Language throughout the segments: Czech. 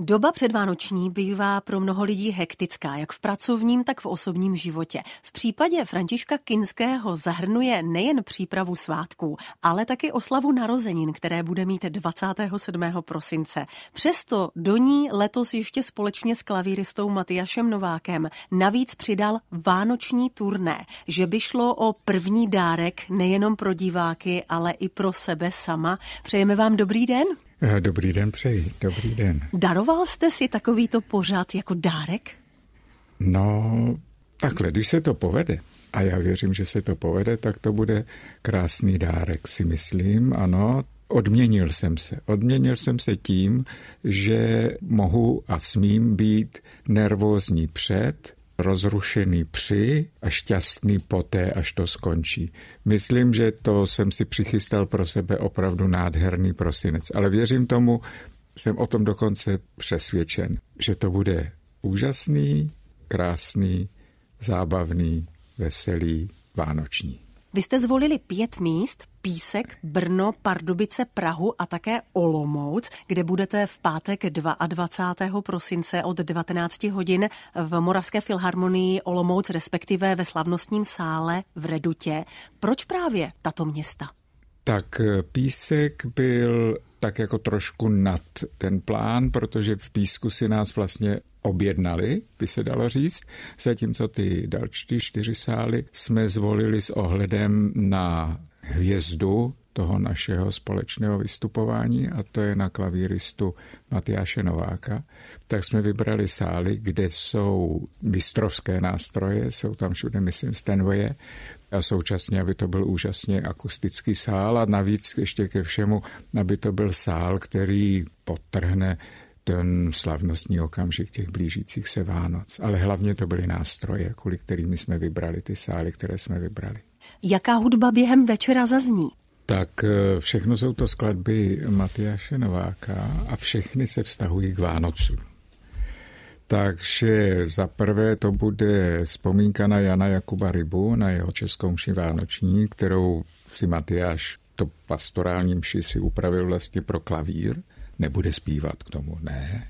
Doba předvánoční bývá pro mnoho lidí hektická, jak v pracovním, tak v osobním životě. V případě Františka Kinského zahrnuje nejen přípravu svátků, ale taky oslavu narozenin, které bude mít 27. prosince. Přesto do ní letos ještě společně s klavíristou Matyášem Novákem navíc přidal vánoční turné, že by šlo o první dárek nejenom pro diváky, ale i pro sebe sama. Přejeme vám dobrý den. Eh, dobrý den přeji, dobrý den. Daroval jste si takovýto pořád jako dárek? No, takhle, když se to povede, a já věřím, že se to povede, tak to bude krásný dárek, si myslím, ano. Odměnil jsem se. Odměnil jsem se tím, že mohu a smím být nervózní před, rozrušený při a šťastný poté, až to skončí. Myslím, že to jsem si přichystal pro sebe opravdu nádherný prosinec, ale věřím tomu, jsem o tom dokonce přesvědčen, že to bude úžasný, krásný, zábavný, veselý, vánoční. Vy jste zvolili pět míst, Písek, Brno, Pardubice, Prahu a také Olomouc, kde budete v pátek 22. prosince od 19 hodin v Moravské filharmonii Olomouc, respektive ve slavnostním sále v Redutě. Proč právě tato města? Tak eh, Písek byl tak jako trošku nad ten plán, protože v Písku si nás vlastně objednali, by se dalo říct, zatímco ty další čtyři sály jsme zvolili s ohledem na hvězdu toho našeho společného vystupování a to je na klavíristu Matyáše Nováka, tak jsme vybrali sály, kde jsou mistrovské nástroje, jsou tam všude, myslím, Stenvoje a současně, aby to byl úžasně akustický sál a navíc ještě ke všemu, aby to byl sál, který potrhne ten slavnostní okamžik těch blížících se Vánoc. Ale hlavně to byly nástroje, kvůli kterými jsme vybrali ty sály, které jsme vybrali. Jaká hudba během večera zazní? Tak eh, všechno jsou to skladby Matyáše Nováka a všechny se vztahují k Vánocu. Takže za prvé to bude vzpomínka na Jana Jakuba Rybu, na jeho českou mši Vánoční, kterou si Matyáš to pastorální mši si upravil vlastně pro klavír nebude zpívat k tomu, ne.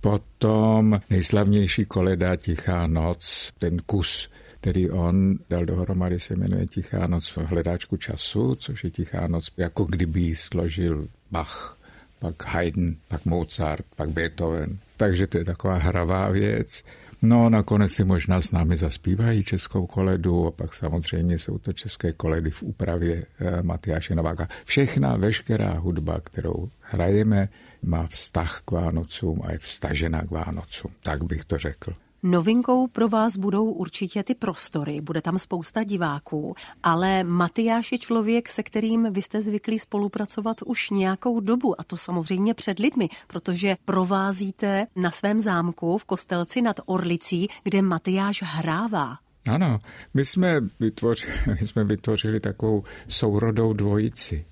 Potom nejslavnější koleda Tichá noc, ten kus, který on dal dohromady, se jmenuje Tichá noc v hledáčku času, což je Tichá noc, jako kdyby složil Bach, pak Haydn, pak Mozart, pak Beethoven. Takže to je taková hravá věc. No, nakonec si možná s námi zaspívají českou koledu a pak samozřejmě jsou to české koledy v úpravě e, Matyáše Nováka. Všechna, veškerá hudba, kterou hrajeme, má vztah k Vánocům a je vstažena k Vánocům. Tak bych to řekl. Novinkou pro vás budou určitě ty prostory, bude tam spousta diváků, ale Matyáš je člověk, se kterým vy jste zvyklí spolupracovat už nějakou dobu a to samozřejmě před lidmi, protože provázíte na svém zámku v Kostelci nad Orlicí, kde Matyáš hrává. Ano, my jsme, vytvořili, my jsme vytvořili takovou sourodou dvojici.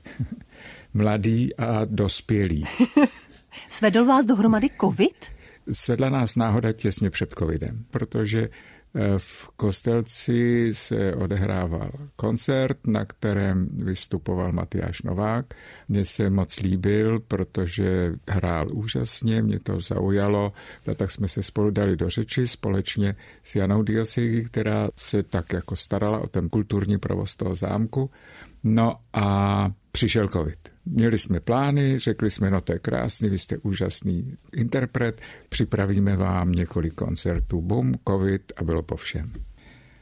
Mladý a dospělý. Svedl vás dohromady covid? Svedla nás náhoda těsně před covidem, protože eh, v Kostelci se odehrával koncert, na kterém vystupoval Matyáš Novák. Mně se moc líbil, protože hrál úžasně, mě to zaujalo, a tak jsme se spolu dali do řeči společně s Janou Diosigy, která se tak jako starala o ten kulturní provoz toho zámku. No a přišel covid. Měli jsme plány, řekli jsme, no to je krásný, vy jste úžasný interpret, připravíme vám několik koncertů, bum, covid a bylo po všem.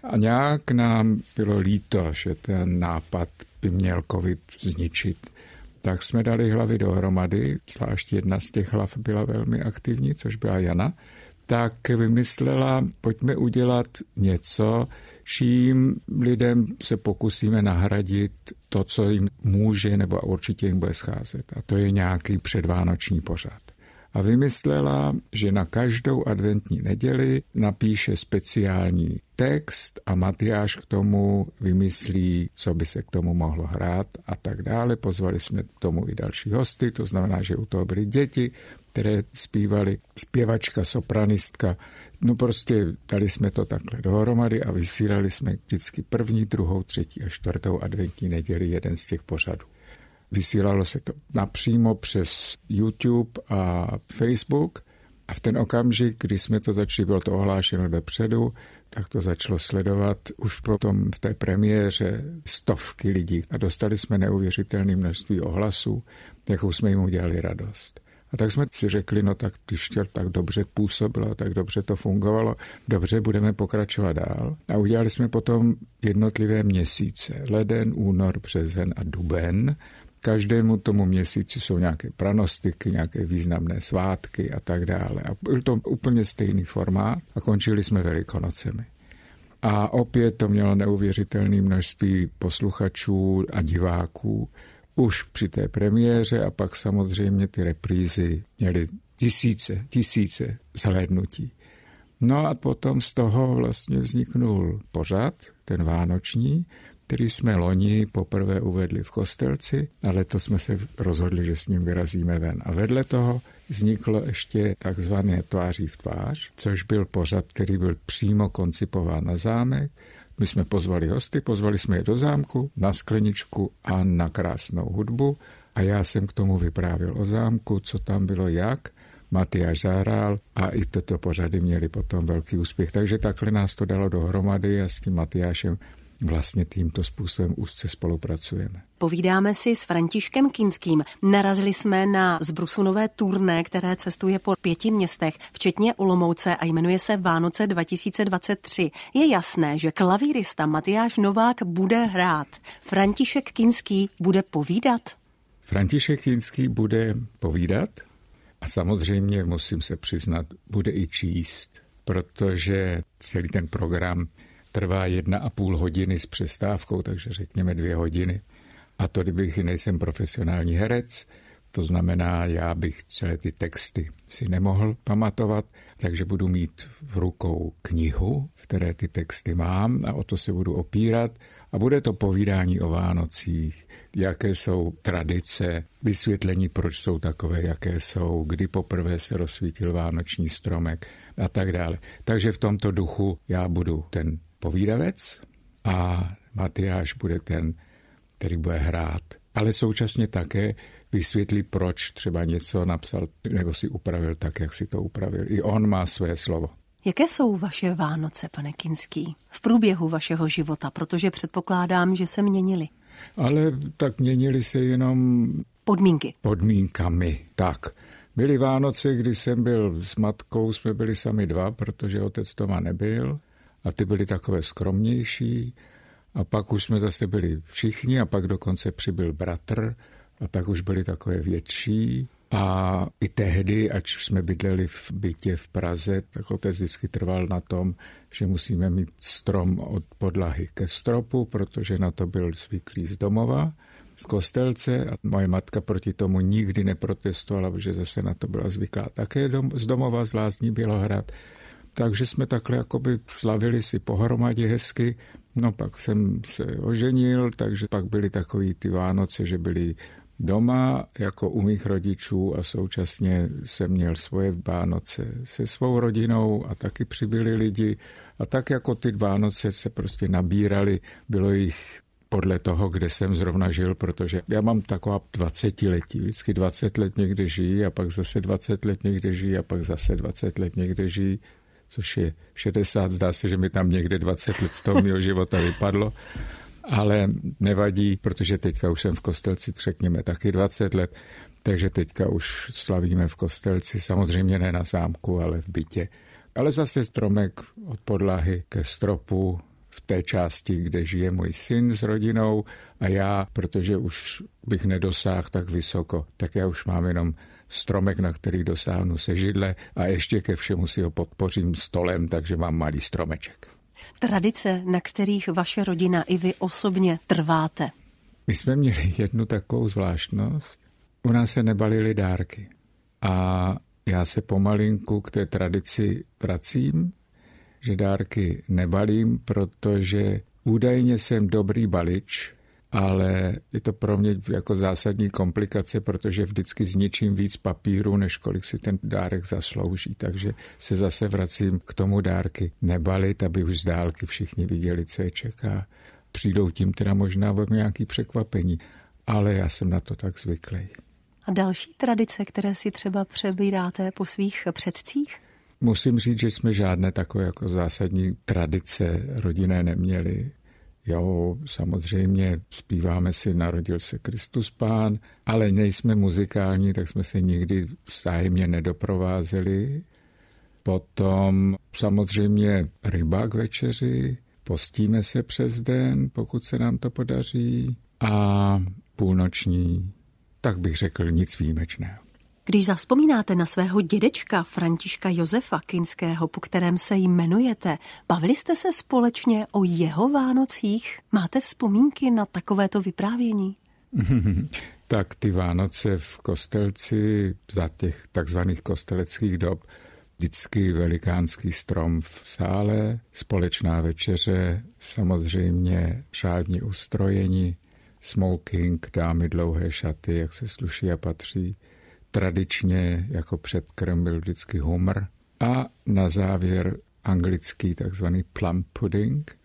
A nějak nám bylo líto, že ten nápad by měl covid zničit. Tak jsme dali hlavy dohromady, zvlášť jedna z těch hlav byla velmi aktivní, což byla Jana, tak vymyslela, pojďme udělat něco, čím lidem se pokusíme nahradit to, co jim může nebo určitě jim bude scházet. A to je nějaký předvánoční pořad. A vymyslela, že na každou adventní neděli napíše speciální text a Matyáš k tomu vymyslí, co by se k tomu mohlo hrát a tak dále. Pozvali jsme k tomu i další hosty, to znamená, že u toho byly děti, které zpívali zpěvačka, sopranistka. No prostě dali jsme to takhle dohromady a vysílali jsme vždycky první, druhou, třetí a čtvrtou adventní neděli jeden z těch pořadů. Vysílalo se to napřímo přes YouTube a Facebook A v ten okamžik, kdy jsme to začali, bylo to ohlášeno dopředu, tak to začalo sledovat už potom v té premiéře stovky lidí a dostali jsme neuvěřitelné množství ohlasů, jakou jsme jim udělali radost. A tak jsme si řekli, no tak to tak dobře působilo, tak dobře to fungovalo, dobře, budeme pokračovat dál. A udělali jsme potom jednotlivé měsíce, leden, únor, březen a duben. Každému tomu měsíci jsou nějaké pranostiky, nějaké významné svátky a tak dále. A byl to úplně stejný formát a končili jsme velikonocemi. A opět to mělo neuvěřitelné množství posluchačů a diváků už při té premiéře a pak samozřejmě ty reprízy měly tisíce, tisíce zhlédnutí. No a potom z toho vlastně vzniknul pořad, ten vánoční, který jsme loni poprvé uvedli v Kostelci a letos jsme se rozhodli, že s ním vyrazíme ven. A vedle toho vzniklo ještě takzvané tváří v tvář, což byl pořad, který byl přímo koncipován na zámek. My jsme pozvali hosty, pozvali jsme je do zámku, na skleničku a na krásnou hudbu a já jsem k tomu vyprávěl o zámku, co tam bylo jak. Matyáš zahrál a i toto pořady měli potom velký úspěch. Takže takhle nás to dalo dohromady a s tím Matyášem vlastně tímto způsobem úzce spolupracujeme. Povídáme si s Františkem Kinským. Narazili jsme na zbrusunové turné, které cestuje po pěti městech, včetně Olomouce a jmenuje se Vánoce 2023. Je jasné, že klavírista Matyáš Novák bude hrát. František Kinský bude povídat? František Kinský bude povídat a samozřejmě musím se přiznat, bude i číst, protože celý ten program trvá jedna a půl hodiny s přestávkou, takže řekněme dvě hodiny. A to, kdybych nejsem profesionální herec, to znamená, já bych celé ty texty si nemohl pamatovat, takže budu mít v rukou knihu, v které ty texty mám a o to se budu opírat. A bude to povídání o Vánocích, jaké jsou tradice, vysvětlení, proč jsou takové, jaké jsou, kdy poprvé se rozsvítil vánoční stromek a tak dále. Takže v tomto duchu já budu ten povídavec a Matyáš bude ten, který bude hrát. Ale současně také vysvětlí, proč třeba něco napsal nebo si upravil tak, jak si to upravil. I on má své slovo. Jaké jsou vaše Vánoce, pane Kinský, v průběhu vašeho života? Protože předpokládám, že se měnili. Ale tak měnili se jenom... Podmínky. Podmínkami, tak. Byly Vánoce, kdy jsem byl s matkou, jsme byli sami dva, protože otec doma nebyl a ty byly takové skromnější a pak už jsme zase byli všichni a pak dokonce přibyl bratr a tak už byli takové větší. A i tehdy, ať jsme bydleli v bytě v Praze, tak otec vždycky trval na tom, že musíme mít strom od podlahy ke stropu, protože na to byl zvyklý z domova, z kostelce a moje matka proti tomu nikdy neprotestovala, protože zase na to byla zvyklá také dom, z domova z Lázní Bělohrad. Takže jsme takhle jakoby slavili si pohromadě hezky. No pak jsem se oženil, takže pak byly takový ty Vánoce, že byly doma jako u mých rodičů a současně jsem měl svoje Vánoce se svou rodinou a taky přibyli lidi. A tak jako ty Vánoce se prostě nabírali, bylo jich podle toho, kde jsem zrovna žil, protože já mám taková 20 letí, vždycky 20 let někde žijí a pak zase 20 let někde žijí a pak zase 20 let někde žijí což je 60, zdá se, že mi tam někde 20 let z toho mého života vypadlo, ale nevadí, protože teďka už jsem v Kostelci, řekněme, taky 20 let, takže teďka už slavíme v Kostelci, samozřejmě ne na zámku, ale v bytě. Ale zase stromek od podlahy ke stropu, v té části, kde žije můj syn s rodinou a já, protože už bych nedosáhl tak vysoko, tak já už mám jenom stromek, na který dosáhnu se židle a ještě ke všemu si ho podpořím stolem, takže mám malý stromeček. Tradice, na kterých vaše rodina i vy osobně trváte? My jsme měli jednu takovou zvláštnost. U nás se nebalily dárky. A já se pomalinku k té tradici vracím, že dárky nebalím, protože údajně jsem dobrý balič, ale je to pro mě jako zásadní komplikace, protože vždycky zničím víc papíru, než kolik si ten dárek zaslouží. Takže se zase vracím k tomu dárky nebalit, aby už z dálky všichni viděli, co je čeká. Přijdou tím teda možná o nějaký překvapení, ale já jsem na to tak zvyklý. A další tradice, které si třeba přebíráte po svých předcích? Musím říct, že jsme žádné takové jako zásadní tradice rodinné neměli. Jo, samozřejmě zpíváme si Narodil se Kristus Pán, ale nejsme muzikální, tak jsme se nikdy vzájemně nedoprovázeli. Potom samozřejmě ryba k večeři, postíme se přes den, pokud se nám to podaří, a půlnoční, tak bych řekl nic výjimečného. Když zaspomínáte na svého dědečka Františka Josefa Kinského, po kterém se jmenujete, bavili jste se společně o jeho Vánocích? Máte vzpomínky na takovéto vyprávění? tak ty Vánoce v Kostelci za těch takzvaných kosteleckých dob vždycky velikánský strom v sále, společná večeře, samozřejmě řádně ustrojení, smoking, dámy dlouhé šaty, jak se sluší a patří, tradičně jako předkrm byl vždycky humor a na závěr anglický takzvaný plum pudding,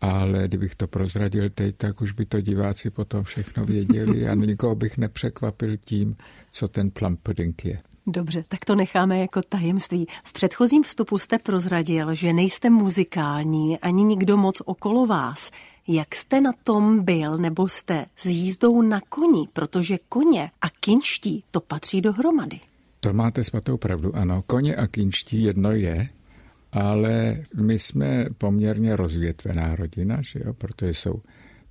ale kdybych to prozradil teď, tak už by to diváci potom všechno věděli a nikoho bych nepřekvapil tím, co ten plum pudding je. Dobře, tak to necháme jako tajemství. V předchozím vstupu jste prozradil, že nejste muzikální ani nikdo moc okolo vás. Jak jste na tom byl nebo jste s jízdou na koni, protože koně a kinští to patří dohromady? To máte svatou pravdu, ano. Koně a kinští jedno je, ale my jsme poměrně rozvětvená rodina, že jo, protože jsou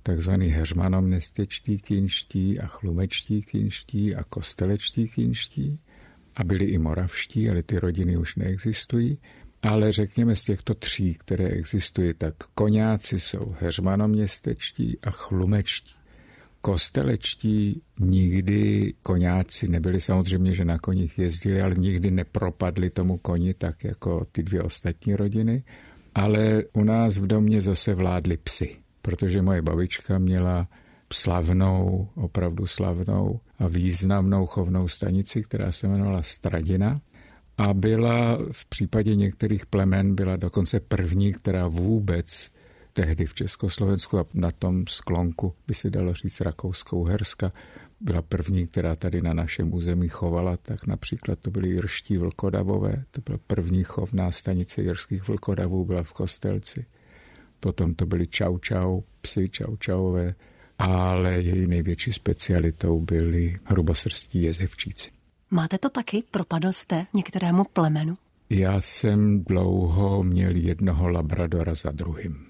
takzvaný heřmanomnestečtí kinští a chlumečtí kinští a kostelečtí kinští a byli i moravští, ale ty rodiny už neexistují. Ale řekněme z těchto tří, které existují, tak koňáci jsou heřmanoměstečtí a chlumečtí. Kostelečtí nikdy koňáci nebyli samozřejmě, že na koních jezdili, ale nikdy nepropadli tomu koni tak jako ty dvě ostatní rodiny. Ale u nás v domě zase vládly psy, protože moje babička měla slavnou, opravdu slavnou a významnou chovnou stanici, která se jmenovala Stradina a byla v případě některých plemen byla dokonce první, která vůbec tehdy v Československu a na tom sklonku by se dalo říct Rakouskou Herska, byla první, která tady na našem území chovala, tak například to byly jirští vlkodavové, to byla první chovná stanice jirských vlkodavů, byla v Kostelci. Potom to byly čau čau, psy čau čauové, ale její největší specialitou byly hrubosrstí jezevčíci. Máte to taky? Propadl jste některému plemenu? Já jsem dlouho měl jednoho labradora za druhým.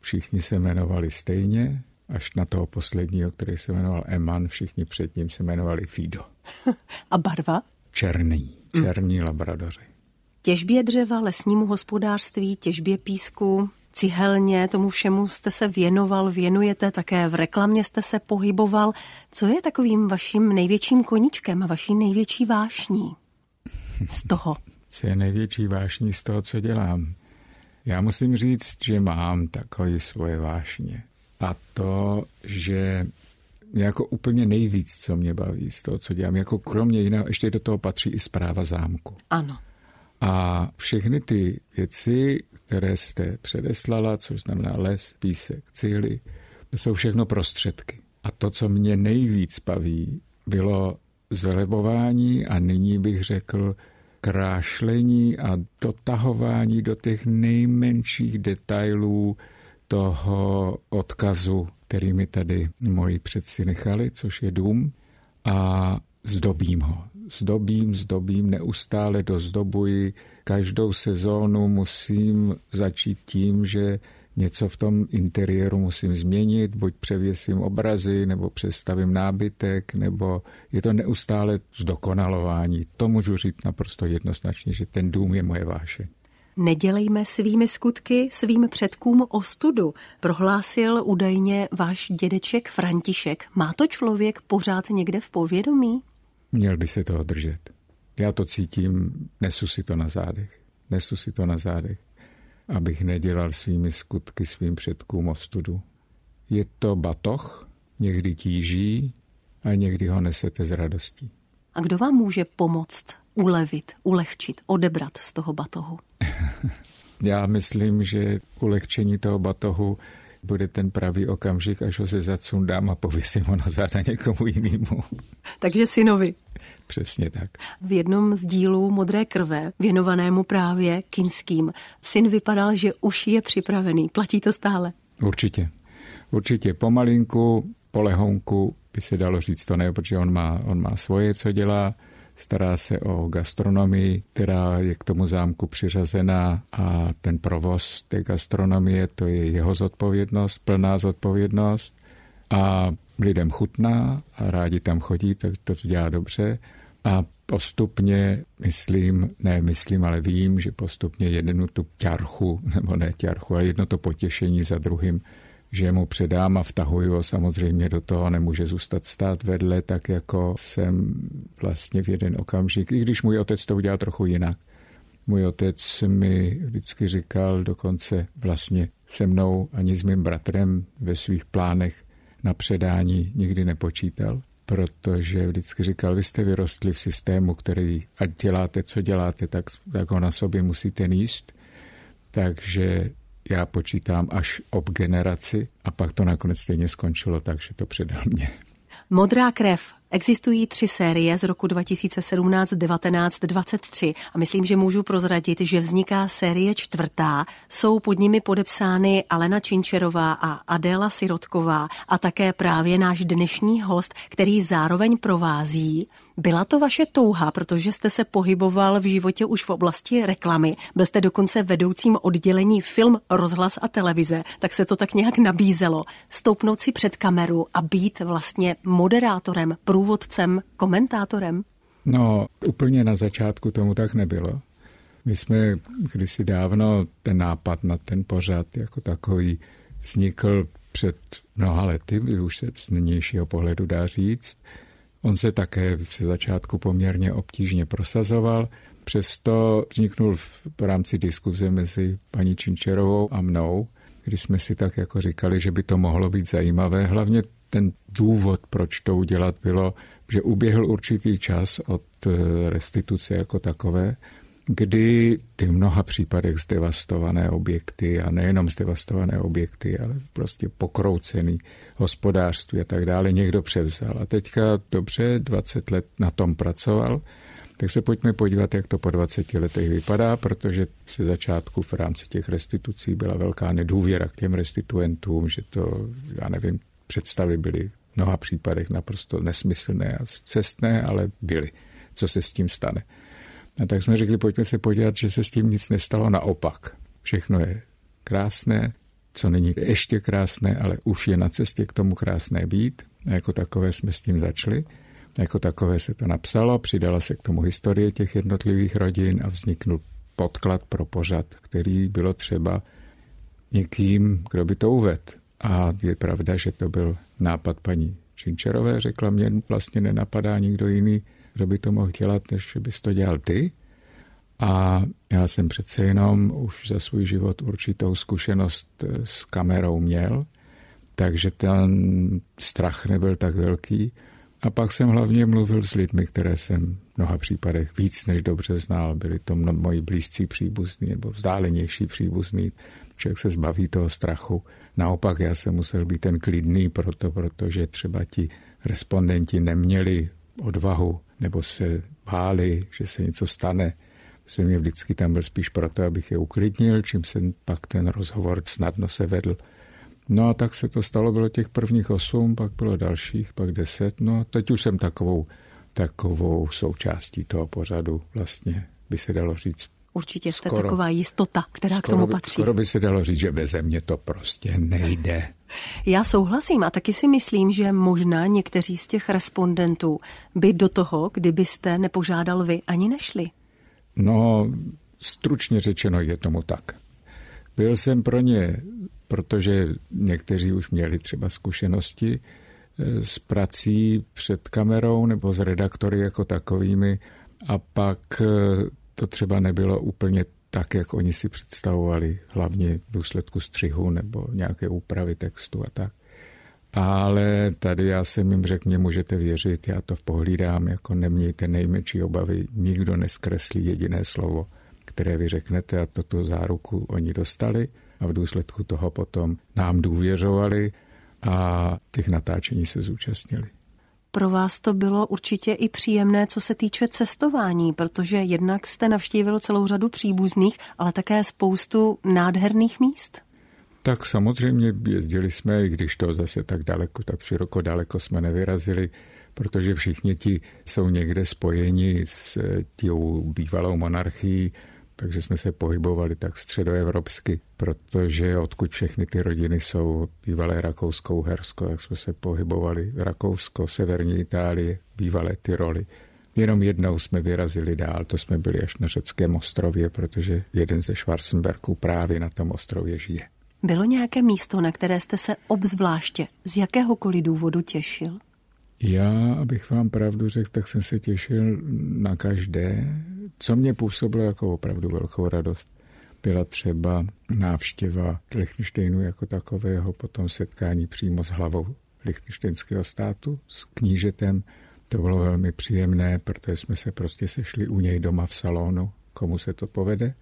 Všichni se jmenovali stejně, až na toho posledního, který se jmenoval Eman, všichni před ním se jmenovali Fido. A barva? Černý, černí mm. labradoři. Těžbě dřeva, lesnímu hospodářství, těžbě písku, cihelně, tomu všemu jste se věnoval, věnujete, také v reklamě jste se pohyboval. Co je takovým vaším největším koníčkem a vaší největší vášní z toho? Co je největší vášní z toho, co dělám? Já musím říct, že mám takové svoje vášně. A to, že jako úplně nejvíc, co mě baví z toho, co dělám, jako kromě jiného, ještě do toho patří i zpráva zámku. Ano. A všechny ty věci, které jste předeslala, což znamená les, písek, cíly, to jsou všechno prostředky. A to, co mě nejvíc baví, bylo zvelebování a nyní bych řekl krášlení a dotahování do těch nejmenších detailů toho odkazu, který mi tady moji předci nechali, což je dům, a zdobím ho zdobím, zdobím, neustále dozdobuji. Každou sezónu musím začít tím, že něco v tom interiéru musím změnit, buď převěsím obrazy, nebo přestavím nábytek, nebo je to neustále zdokonalování. To můžu říct naprosto jednoznačně, že ten dům je moje vášeň. Nedělejme svými skutky svým předkům ostudu, prohlásil údajně váš dědeček František. Má to člověk pořád někde v povědomí? Měl by se toho držet. Já to cítím, nesu si to na zádech. Nesu si to na zádech, abych nedělal svými skutky svým předkům ostudu. Je to batoh, někdy tíží a někdy ho nesete s radostí. A kdo vám může pomoct, ulevit, ulehčit, odebrat z toho batohu? Já myslím, že ulehčení toho batohu bude ten pravý okamžik, až ho se zacundám a pověsím ho na záda někomu jinému. Takže synovi. Přesně tak. V jednom z dílů Modré krve, věnovanému právě kinským, syn vypadal, že už je připravený. Platí to stále? Určitě. Určitě pomalinku, polehonku by se dalo říct to ne, protože on má, on má svoje, co dělá, stará se o gastronomii, která je k tomu zámku přiřazená a ten provoz té gastronomie, to je jeho zodpovědnost, plná zodpovědnost. A lidem chutná a rádi tam chodí, tak to dělá dobře. A postupně myslím, ne myslím, ale vím, že postupně jednu tu ťarchu, nebo ne ťarchu, ale jedno to potěšení za druhým že mu předám a vtahuju ho samozřejmě do toho, nemůže zůstat stát vedle, tak jako jsem vlastně v jeden okamžik, i když můj otec to udělal trochu jinak. Můj otec mi vždycky říkal dokonce vlastně se mnou ani s mým bratrem ve svých plánech na předání nikdy nepočítal, protože vždycky říkal, vy jste vyrostli v systému, který, ať děláte, co děláte, tak, tak ho na sobě musíte níst. Takže já počítám až ob generaci a pak to nakonec stejně skončilo tak, že to předal mě. Modrá krev. Existují tři série z roku 2017, 19, 23 a myslím, že můžu prozradit, že vzniká série čtvrtá. Jsou pod nimi podepsány Alena Činčerová a Adéla Sirotková a také právě náš dnešní host, který zároveň provází byla to vaše touha, protože jste se pohyboval v životě už v oblasti reklamy. Byl jste dokonce vedoucím oddělení film, rozhlas a televize, tak se to tak nějak nabízelo. Stoupnout si před kameru a být vlastně moderátorem, průvodcem, komentátorem? No, úplně na začátku tomu tak nebylo. My jsme kdysi dávno ten nápad na ten pořad jako takový vznikl před mnoha lety, už se z nynějšího pohledu dá říct. On se také ze začátku poměrně obtížně prosazoval, přesto vzniknul v rámci diskuze mezi paní Činčerovou a mnou, kdy jsme si tak jako říkali, že by to mohlo být zajímavé. Hlavně ten důvod, proč to udělat, bylo, že uběhl určitý čas od eh, restituce jako takové kdy ty v mnoha případech zdevastované objekty a nejenom zdevastované objekty, ale prostě pokroucený hospodářství a tak dále někdo převzal. A teďka dobře 20 let na tom pracoval, tak se pojďme podívat, jak to po 20 letech vypadá, protože se začátku v rámci těch restitucí byla velká nedůvěra k těm restituentům, že to, já nevím, představy byly v mnoha případech naprosto nesmyslné a cestné, ale byly. Co se s tím stane? A tak jsme řekli, pojďme se podívat, že se s tím nic nestalo naopak. Všechno je krásné, co není ještě krásné, ale už je na cestě k tomu krásné být. A jako takové jsme s tím začali. A jako takové se to napsalo, přidala se k tomu historie těch jednotlivých rodin a vzniknul podklad pro pořad, který bylo třeba někým, kdo by to uvedl. A je pravda, že to byl nápad paní Činčerové, řekla mě, vlastně nenapadá nikdo jiný, kdo by to mohl dělat, než bys to dělal ty. A já jsem přece jenom už za svůj život určitou zkušenost eh, s kamerou měl, takže ten strach nebyl tak velký. A pak jsem hlavně mluvil s lidmi, které jsem v mnoha případech víc než dobře znal. Byli to moji blízcí příbuzní nebo vzdálenější příbuzní. Člověk se zbaví toho strachu. Naopak já jsem musel být ten klidný proto, protože třeba ti respondenti neměli odvahu nebo se báli, že se něco stane. Jsem mě vždycky tam byl spíš proto, abych je uklidnil, čím jsem pak ten rozhovor snadno se vedl. No a tak se to stalo, bylo těch prvních osm, pak bylo dalších, pak deset, no a teď už jsem takovou, takovou součástí toho pořadu vlastně, by se dalo říct, Určitě jste skoro, taková jistota, která skoro, k tomu patří. Skoro by se dalo říct, že bez mě to prostě nejde. Já souhlasím a taky si myslím, že možná někteří z těch respondentů by do toho, kdybyste nepožádal vy, ani nešli. No, stručně řečeno je tomu tak. Byl jsem pro ně, protože někteří už měli třeba zkušenosti eh, s prací před kamerou nebo s redaktory jako takovými a pak eh, to třeba nebylo úplně tak, jak oni si představovali, hlavně v důsledku střihu nebo nějaké úpravy textu a tak. Ale tady já jsem jim řekl, mě můžete věřit, já to pohlídám, jako nemějte nejmenší obavy, nikdo neskreslí jediné slovo, které vy řeknete a toto záruku oni dostali. a v důsledku toho potom nám důvěřovali a těch natáčení se zúčastnili. Pro vás to bylo určitě i příjemné, co se týče cestování, protože jednak jste navštívil celou řadu příbuzných, ale také spoustu nádherných míst. Tak samozřejmě jezdili jsme, i když to zase tak daleko, tak široko daleko jsme nevyrazili, protože všichni ti jsou někde spojeni s tím bývalou monarchií, takže jsme se pohybovali tak středoevropsky, protože odkud všechny ty rodiny jsou bývalé Rakousko-Uhersko, jak jsme se pohybovali Rakousko, severní Itálie, bývalé Tyroly. Jenom jednou jsme vyrazili dál, to jsme byli až na řeckém ostrově, protože jeden ze Schwarzenbergů právě na tom ostrově žije. Bylo nějaké místo, na které jste se obzvláště z jakéhokoliv důvodu těšil? Já, abych vám pravdu řekl, tak jsem se těšil na každé. Co mě působilo jako opravdu velkou radost, byla třeba návštěva Lichtensteinu jako takového, potom setkání přímo s hlavou Lichtensteinského státu, s knížetem. To bylo velmi příjemné, protože jsme se prostě sešli u něj doma v salonu, komu se to povede.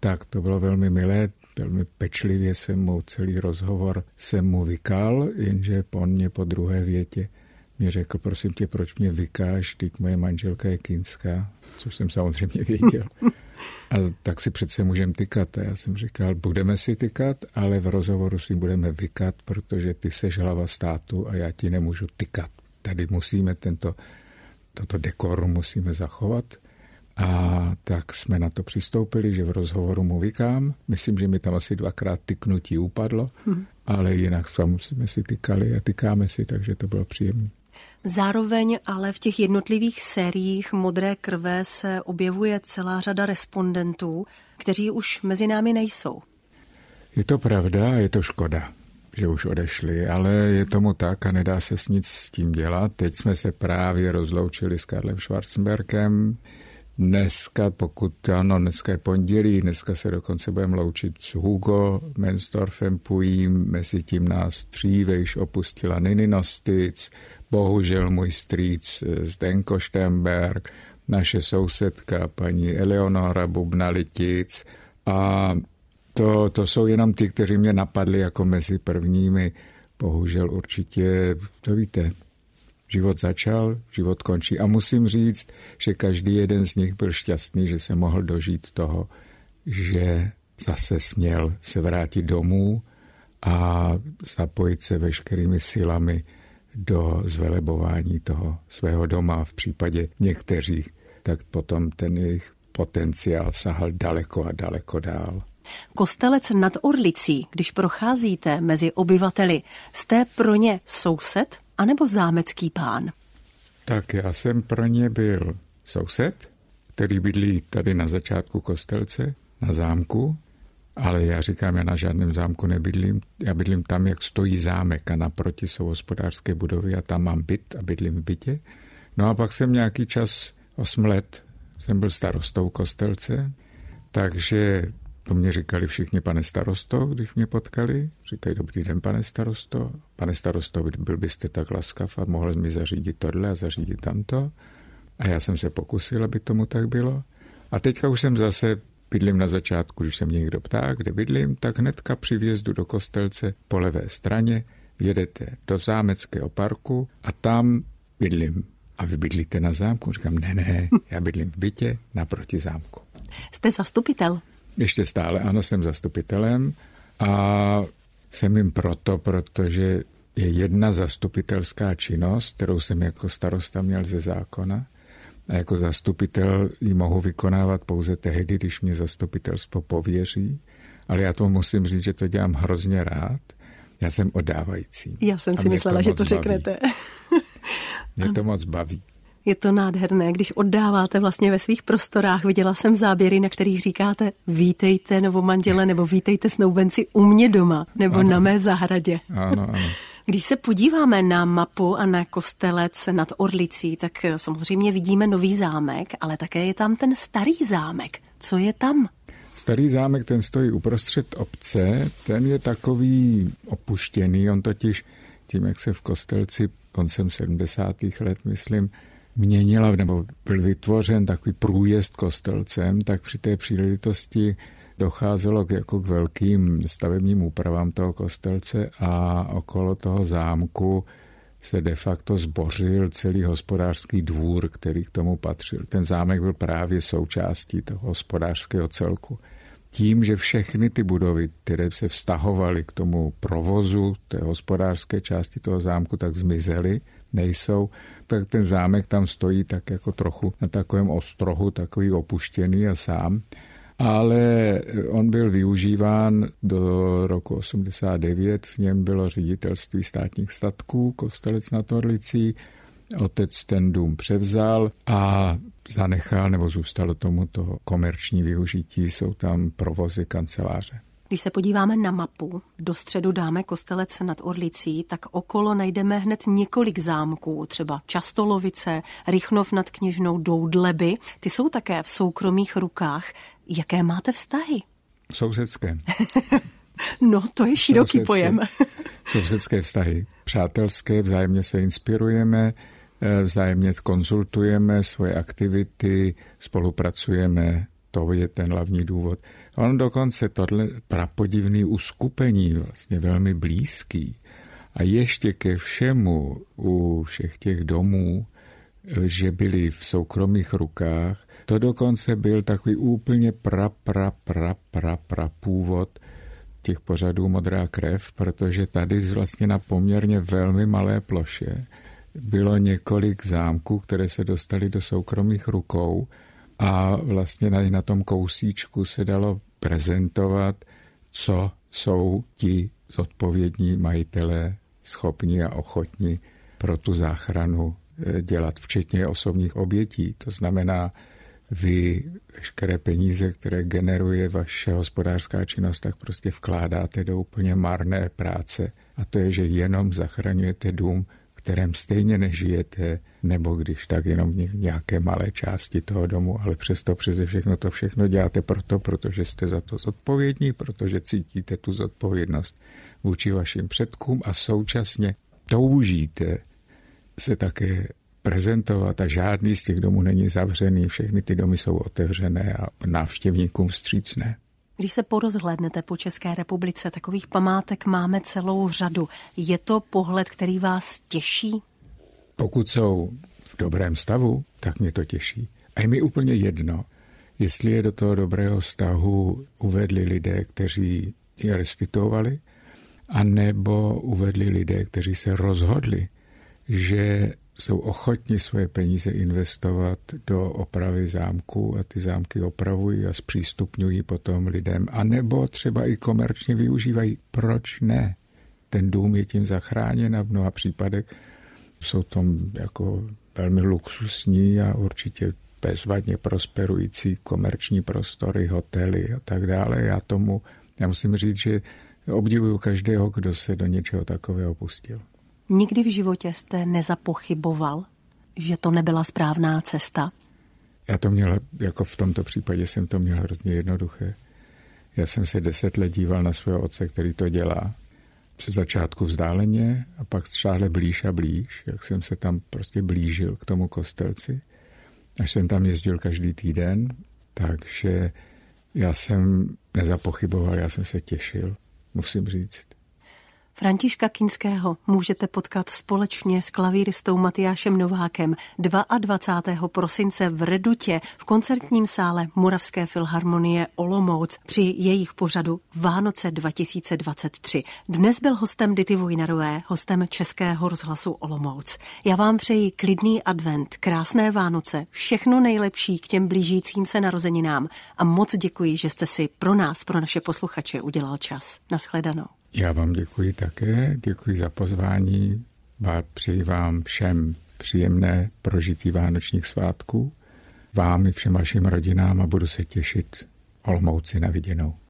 Tak to bylo velmi milé, velmi pečlivě jsem mu celý rozhovor jsem mu vykal, jenže po mě po druhé větě mě řekl, prosím tě, proč mě vykáš, teď moje manželka je kínská, což jsem samozřejmě věděl. A tak si přece můžeme tykat. A já jsem říkal, budeme si tykat, ale v rozhovoru si budeme vykat, protože ty seš hlava státu a já ti nemůžu tykat. Tady musíme tento, toto dekorum musíme zachovat. A tak jsme na to přistoupili, že v rozhovoru mu vykám. Myslím, že mi tam asi dvakrát tyknutí upadlo, hmm. ale jinak jsme si tykali a tykáme si, takže to bylo příjemné. Zároveň ale v těch jednotlivých sériích Modré krve se objevuje celá řada respondentů, kteří už mezi námi nejsou. Je to pravda je to škoda, že už odešli, ale je tomu tak a nedá se s nic s tím dělat. Teď jsme se právě rozloučili s Karlem Schwarzenberkem. Dneska, pokud ano, dneska je pondělí, dneska se dokonce budeme loučit s Hugo Menstorfem Pujím, mezi tím nás dříve již opustila Nini Nostitz, bohužel můj strýc eh, Zdenko Štemberg, naše sousedka paní Eleonora Bubnalitic a to, to jsou jenom ty, kteří mě napadli jako mezi prvními. Bohužel určitě, to víte, život začal, život končí. A musím říct, že každý jeden z nich byl šťastný, že se mohl dožít toho, že zase směl se vrátit domů a zapojit se veškerými silami do zvelebování toho svého doma. V případě některých, tak potom ten jejich potenciál sahal daleko a daleko dál. Kostelec nad Orlicí, když procházíte mezi obyvateli, jste pro ně soused anebo zámecký pán? Tak já jsem pro ně byl soused, který bydlí tady na začátku kostelce, na zámku, ale já říkám, já na žádném zámku nebydlím. Já bydlím tam, jak stojí zámek a naproti jsou hospodářské budovy a tam mám byt a bydlím v bytě. No a pak jsem nějaký čas, 8 let, jsem byl starostou kostelce, takže to mě říkali všichni, pane starosto, když mě potkali. Říkají, dobrý den, pane starosto. Pane starosto, byl byste tak laskav a mohl mi zařídit tohle a zařídit tamto. A já jsem se pokusil, aby tomu tak bylo. A teďka už jsem zase bydlím na začátku, když se mě někdo ptá, kde bydlím, tak hnedka při vjezdu do kostelce po levé straně vjedete do zámeckého parku a tam bydlím. A vy bydlíte na zámku? Říkám, ne, ne, já bydlím v bytě naproti zámku. Jste zastupitel? Ještě stále, ano, jsem zastupitelem a jsem jim proto, protože je jedna zastupitelská činnost, kterou jsem jako starosta měl ze zákona. A jako zastupitel ji mohu vykonávat pouze tehdy, když mě zastupitelstvo pověří. Ale já to musím říct, že to dělám hrozně rád. Já jsem odávající. Já jsem si myslela, to že to řeknete. Mě to moc baví. Je to nádherné, když oddáváte vlastně ve svých prostorách. Viděla jsem záběry, na kterých říkáte vítejte novomanžele nebo vítejte snoubenci u mě doma nebo ano. na mé zahradě. Ano, ano. Když se podíváme na mapu a na kostelec nad Orlicí, tak samozřejmě vidíme nový zámek, ale také je tam ten starý zámek. Co je tam? Starý zámek, ten stojí uprostřed obce, ten je takový opuštěný, on totiž tím, jak se v kostelci koncem 70. let, myslím, měnila, nebo byl vytvořen takový průjezd kostelcem, tak při té příležitosti docházelo k, jako k velkým stavebním úpravám toho kostelce a okolo toho zámku se de facto zbořil celý hospodářský dvůr, který k tomu patřil. Ten zámek byl právě součástí toho hospodářského celku. Tím, že všechny ty budovy, které se vztahovaly k tomu provozu té hospodářské části toho zámku, tak zmizely, nejsou, tak ten zámek tam stojí tak jako trochu na takovém ostrohu, takový opuštěný a sám. Ale on byl využíván do roku 89, v něm bylo ředitelství státních statků, Kostelec na Torlicí, otec ten dům převzal a zanechal nebo zůstalo tomu to komerční využití, jsou tam provozy kanceláře. Když se podíváme na mapu, do středu dáme Kostelec nad Orlicí, tak okolo najdeme hned několik zámků, třeba Častolovice, Rychnov nad Kněžnou, Doudleby. Ty jsou také v soukromých rukách. Jaké máte vztahy? Sousedské. no, to je široký sousedské, pojem. sousedské vztahy. Přátelské, vzájemně se inspirujeme, eh, vzájemně konzultujeme svoje aktivity, spolupracujeme, to je ten hlavní důvod. On dokonce tohle prapodivný uskupení, vlastně velmi blízký, a ještě ke všemu u všech těch domů, že byli v soukromých rukách, to dokonce byl takový úplně pra, pra, pra, pra, pra původ těch pořadů Modrá krev, protože tady vlastně na poměrně velmi malé ploše bylo několik zámků, které se dostaly do soukromých rukou a vlastně na, na tom kousíčku se dalo prezentovat, co jsou ti zodpovědní majitelé schopni a ochotni pro tu záchranu eh, dělat, včetně osobních obětí. To znamená, vy veškeré peníze, které generuje vaše hospodářská činnost, tak prostě vkládáte do úplně marné práce. A to je, že jenom zachraňujete dům, kterém stejně nežijete, nebo když tak jenom v nějaké malé části toho domu, ale přesto přeze všechno to všechno děláte proto, protože jste za to zodpovědní, protože cítíte tu zodpovědnost vůči vašim předkům a současně toužíte se také prezentovat a žádný z těch domů není zavřený, všechny ty domy jsou otevřené a návštěvníkům vstřícné. Když se porozhlédnete po České republice, takových památek máme celou řadu. Je to pohled, který vás těší? Pokud jsou v dobrém stavu, tak mě to těší. A je mi úplně jedno, jestli je do toho dobrého stavu uvedli lidé, kteří je restituovali, anebo uvedli lidé, kteří se rozhodli, že jsou ochotni svoje peníze investovat do opravy zámku a ty zámky opravují a zpřístupňují potom lidem. A nebo třeba i komerčně využívají. Proč ne? Ten dům je tím zachráněn a v mnoha případech jsou tam jako velmi luxusní a určitě bezvadně prosperující komerční prostory, hotely a tak dále. Já tomu, já musím říct, že obdivuju každého, kdo se do něčeho takového pustil. Nikdy v životě jste nezapochyboval, že to nebyla správná cesta? Já to měl, jako v tomto případě jsem to měl hrozně jednoduché. Já jsem se deset let díval na svého otce, který to dělá. Při začátku vzdáleně a pak šáhle blíž a blíž, jak jsem se tam prostě blížil k tomu kostelci. Až jsem tam jezdil každý týden, takže já jsem nezapochyboval, já jsem se těšil, musím říct. Františka Kinského můžete potkat společně s klavíristou Matyášem Novákem 22. prosince v Redutě v koncertním sále Moravské filharmonie Olomouc při jejich pořadu Vánoce 2023. Dnes byl hostem Dity Vojnarové, hostem Českého rozhlasu Olomouc. Já vám přeji klidný advent, krásné Vánoce, všechno nejlepší k těm blížícím se narozeninám a moc děkuji, že jste si pro nás, pro naše posluchače udělal čas. Naschledanou. Já vám děkuji také, děkuji za pozvání a přeji vám všem příjemné prožití vánočních svátků, vám i všem vašim rodinám a budu se těšit Olomouci na viděnou.